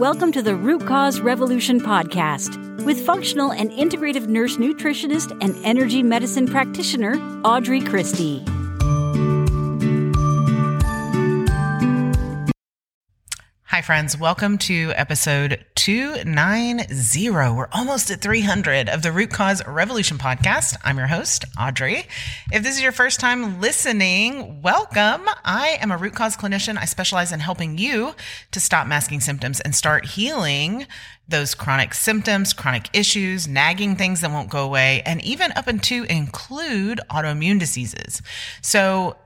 Welcome to the Root Cause Revolution podcast with functional and integrative nurse nutritionist and energy medicine practitioner Audrey Christie. Hi, friends. Welcome to episode 290. We're almost at 300 of the Root Cause Revolution podcast. I'm your host, Audrey. If this is your first time listening, welcome. I am a root cause clinician. I specialize in helping you to stop masking symptoms and start healing those chronic symptoms, chronic issues, nagging things that won't go away, and even up into include autoimmune diseases. So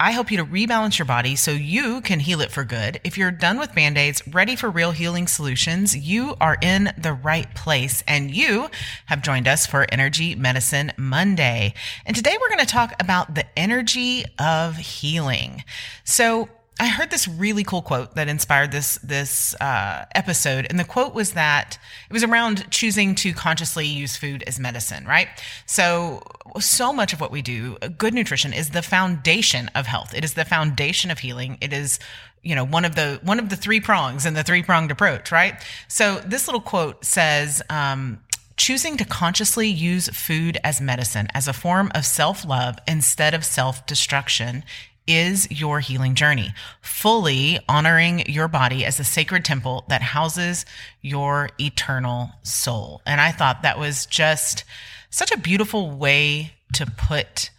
I help you to rebalance your body so you can heal it for good. If you're done with band aids, ready for real healing solutions, you are in the right place and you have joined us for Energy Medicine Monday. And today we're going to talk about the energy of healing. So, I heard this really cool quote that inspired this this uh, episode, and the quote was that it was around choosing to consciously use food as medicine, right? So, so much of what we do, good nutrition is the foundation of health. It is the foundation of healing. It is you know one of the one of the three prongs in the three pronged approach, right? So, this little quote says. Um, choosing to consciously use food as medicine, as a form of self love instead of self destruction, is your healing journey, fully honoring your body as a sacred temple that houses your eternal soul. And I thought that was just such a beautiful way to put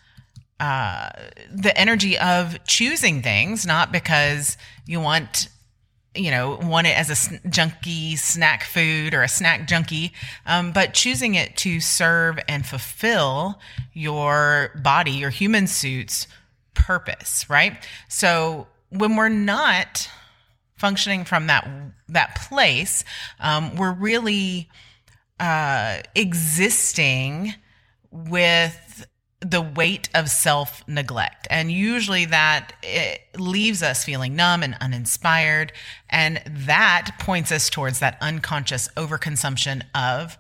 uh, the energy of choosing things, not because you want you know, want it as a junky snack food or a snack junkie, um, but choosing it to serve and fulfill your body, your human suits purpose, right? So when we're not functioning from that that place, um, we're really uh, existing with the weight of self neglect. And usually that leaves us feeling numb and uninspired. And that points us towards that unconscious overconsumption of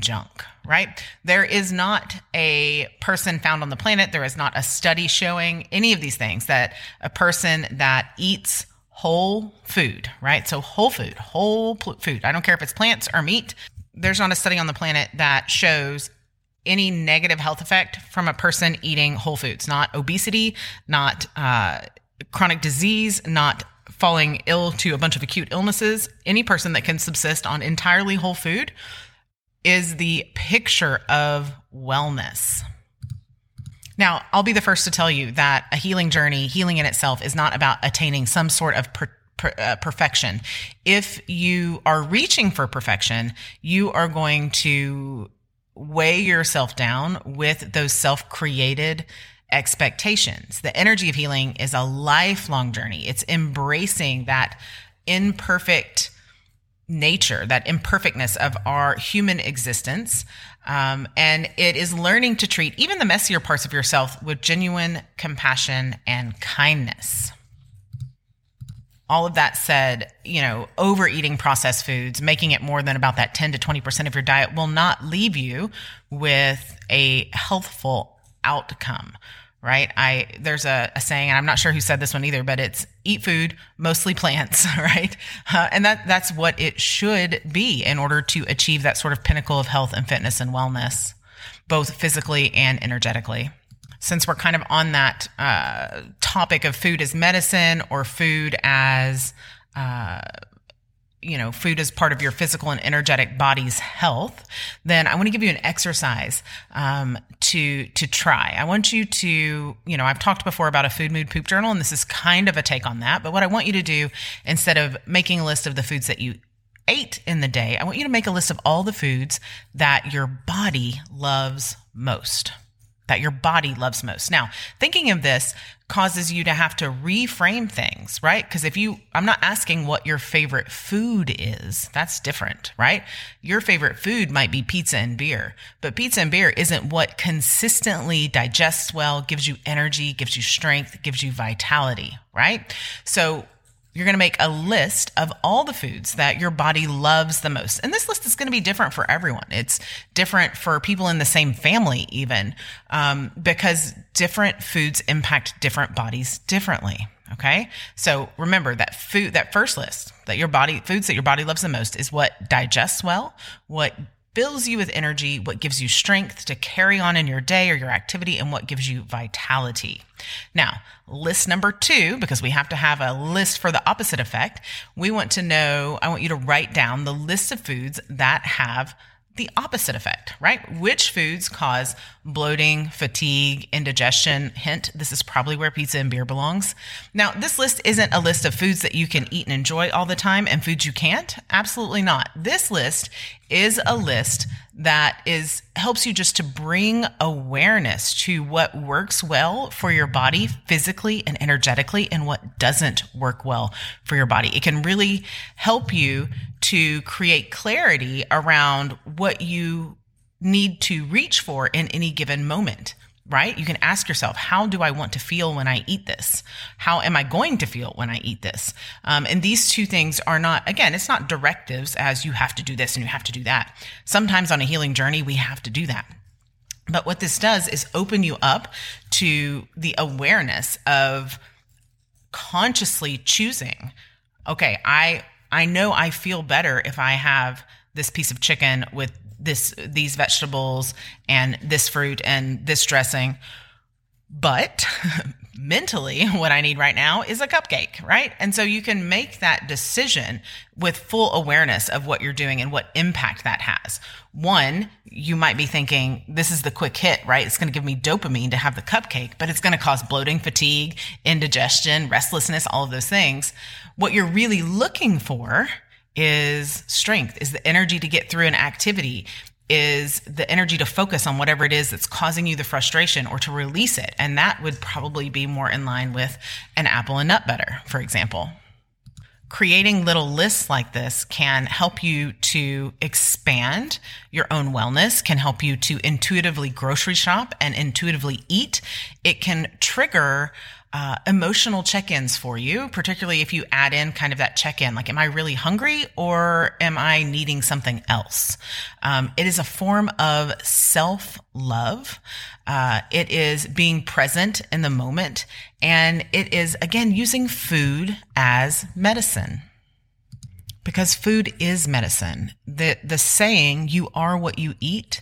junk, right? There is not a person found on the planet, there is not a study showing any of these things that a person that eats whole food, right? So whole food, whole food. I don't care if it's plants or meat. There's not a study on the planet that shows any negative health effect from a person eating whole foods, not obesity, not uh, chronic disease, not falling ill to a bunch of acute illnesses. Any person that can subsist on entirely whole food is the picture of wellness. Now, I'll be the first to tell you that a healing journey, healing in itself, is not about attaining some sort of per, per, uh, perfection. If you are reaching for perfection, you are going to weigh yourself down with those self created expectations. The energy of healing is a lifelong journey, it's embracing that imperfect nature, that imperfectness of our human existence. Um, and it is learning to treat even the messier parts of yourself with genuine compassion and kindness. All of that said, you know, overeating processed foods, making it more than about that 10 to 20% of your diet will not leave you with a healthful outcome right? I there's a, a, saying, and I'm not sure who said this one either, but it's eat food, mostly plants, right? Uh, and that that's what it should be in order to achieve that sort of pinnacle of health and fitness and wellness, both physically and energetically. Since we're kind of on that uh, topic of food as medicine or food as uh, you know, food is part of your physical and energetic body's health, then I want to give you an exercise um, to to try. I want you to, you know, I've talked before about a food mood poop journal, and this is kind of a take on that. But what I want you to do instead of making a list of the foods that you ate in the day, I want you to make a list of all the foods that your body loves most that your body loves most. Now, thinking of this causes you to have to reframe things, right? Because if you, I'm not asking what your favorite food is. That's different, right? Your favorite food might be pizza and beer, but pizza and beer isn't what consistently digests well, gives you energy, gives you strength, gives you vitality, right? So you're going to make a list of all the foods that your body loves the most. And this list is going to be different for everyone. It's different for people in the same family, even, um, because different foods impact different bodies differently. Okay. So remember that food, that first list that your body, foods that your body loves the most is what digests well, what fills you with energy, what gives you strength to carry on in your day or your activity, and what gives you vitality. Now, list number two, because we have to have a list for the opposite effect, we want to know, I want you to write down the list of foods that have the opposite effect, right? Which foods cause bloating, fatigue, indigestion? Hint, this is probably where pizza and beer belongs. Now, this list isn't a list of foods that you can eat and enjoy all the time and foods you can't. Absolutely not. This list is a list that is helps you just to bring awareness to what works well for your body physically and energetically and what doesn't work well for your body. It can really help you to create clarity around what you need to reach for in any given moment right? You can ask yourself, how do I want to feel when I eat this? How am I going to feel when I eat this? Um, and these two things are not, again, it's not directives as you have to do this and you have to do that. Sometimes on a healing journey, we have to do that. But what this does is open you up to the awareness of consciously choosing, okay, I, I know I feel better if I have this piece of chicken with this these vegetables and this fruit and this dressing. But mentally what i need right now is a cupcake right? And so you can make that decision with full awareness of what you're doing and what impact that has. One you might be thinking this is the quick hit right? It's going to give me dopamine to have the cupcake but it's going to cause bloating fatigue indigestion restlessness all of those things. What you're really looking for is strength, is the energy to get through an activity, is the energy to focus on whatever it is that's causing you the frustration or to release it. And that would probably be more in line with an apple and nut butter, for example. Creating little lists like this can help you to expand your own wellness, can help you to intuitively grocery shop and intuitively eat. It can trigger uh, emotional check ins for you, particularly if you add in kind of that check in like, am I really hungry or am I needing something else? Um, it is a form of self love. Uh, it is being present in the moment. And it is, again, using food as medicine because food is medicine. The, the saying, you are what you eat,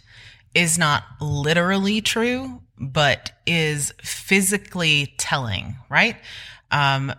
is not literally true, but is physically telling, right? Um,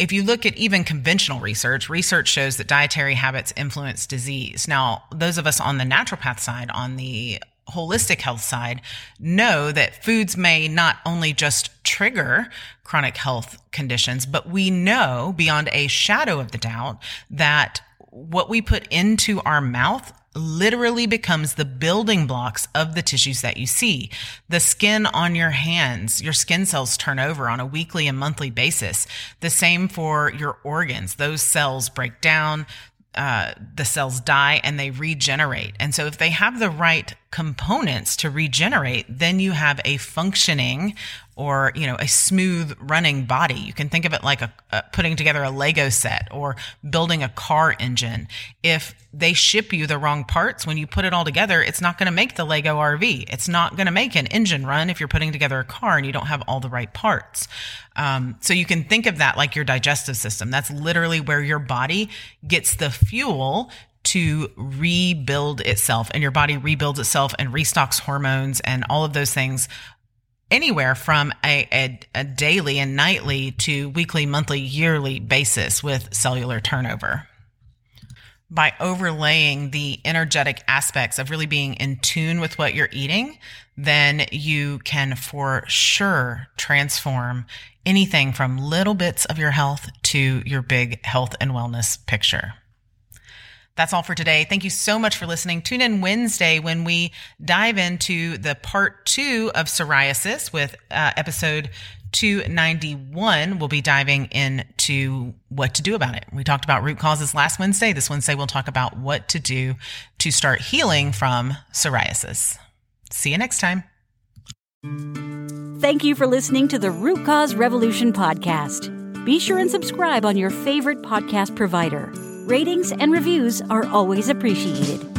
if you look at even conventional research, research shows that dietary habits influence disease. Now, those of us on the naturopath side, on the holistic health side, know that foods may not only just trigger chronic health conditions, but we know beyond a shadow of the doubt that what we put into our mouth literally becomes the building blocks of the tissues that you see. The skin on your hands, your skin cells turn over on a weekly and monthly basis. The same for your organs. Those cells break down. Uh, the cells die and they regenerate. And so if they have the right components to regenerate, then you have a functioning or you know a smooth running body. You can think of it like a, a, putting together a lego set or building a car engine. If they ship you the wrong parts when you put it all together it's not going to make the lego rv it's not going to make an engine run if you're putting together a car and you don't have all the right parts. Um, so you can think of that like your digestive system. That's literally where your body gets the fuel to rebuild itself and your body rebuilds itself and restocks hormones and all of those things anywhere from a, a, a, daily and nightly to weekly, monthly, yearly basis with cellular turnover. By overlaying the energetic aspects of really being in tune with what you're eating, then you can for sure transform anything from little bits of your health to your big health and wellness picture. That's all for today. Thank you so much for listening. Tune in Wednesday when we dive into the part two of psoriasis with uh, episode 291. We'll be diving into what to do about it. We talked about root causes last Wednesday. This Wednesday, we'll talk about what to do to start healing from psoriasis. See you next time. Thank you for listening to the Root Cause Revolution podcast. Be sure and subscribe on your favorite podcast provider. Ratings and reviews are always appreciated.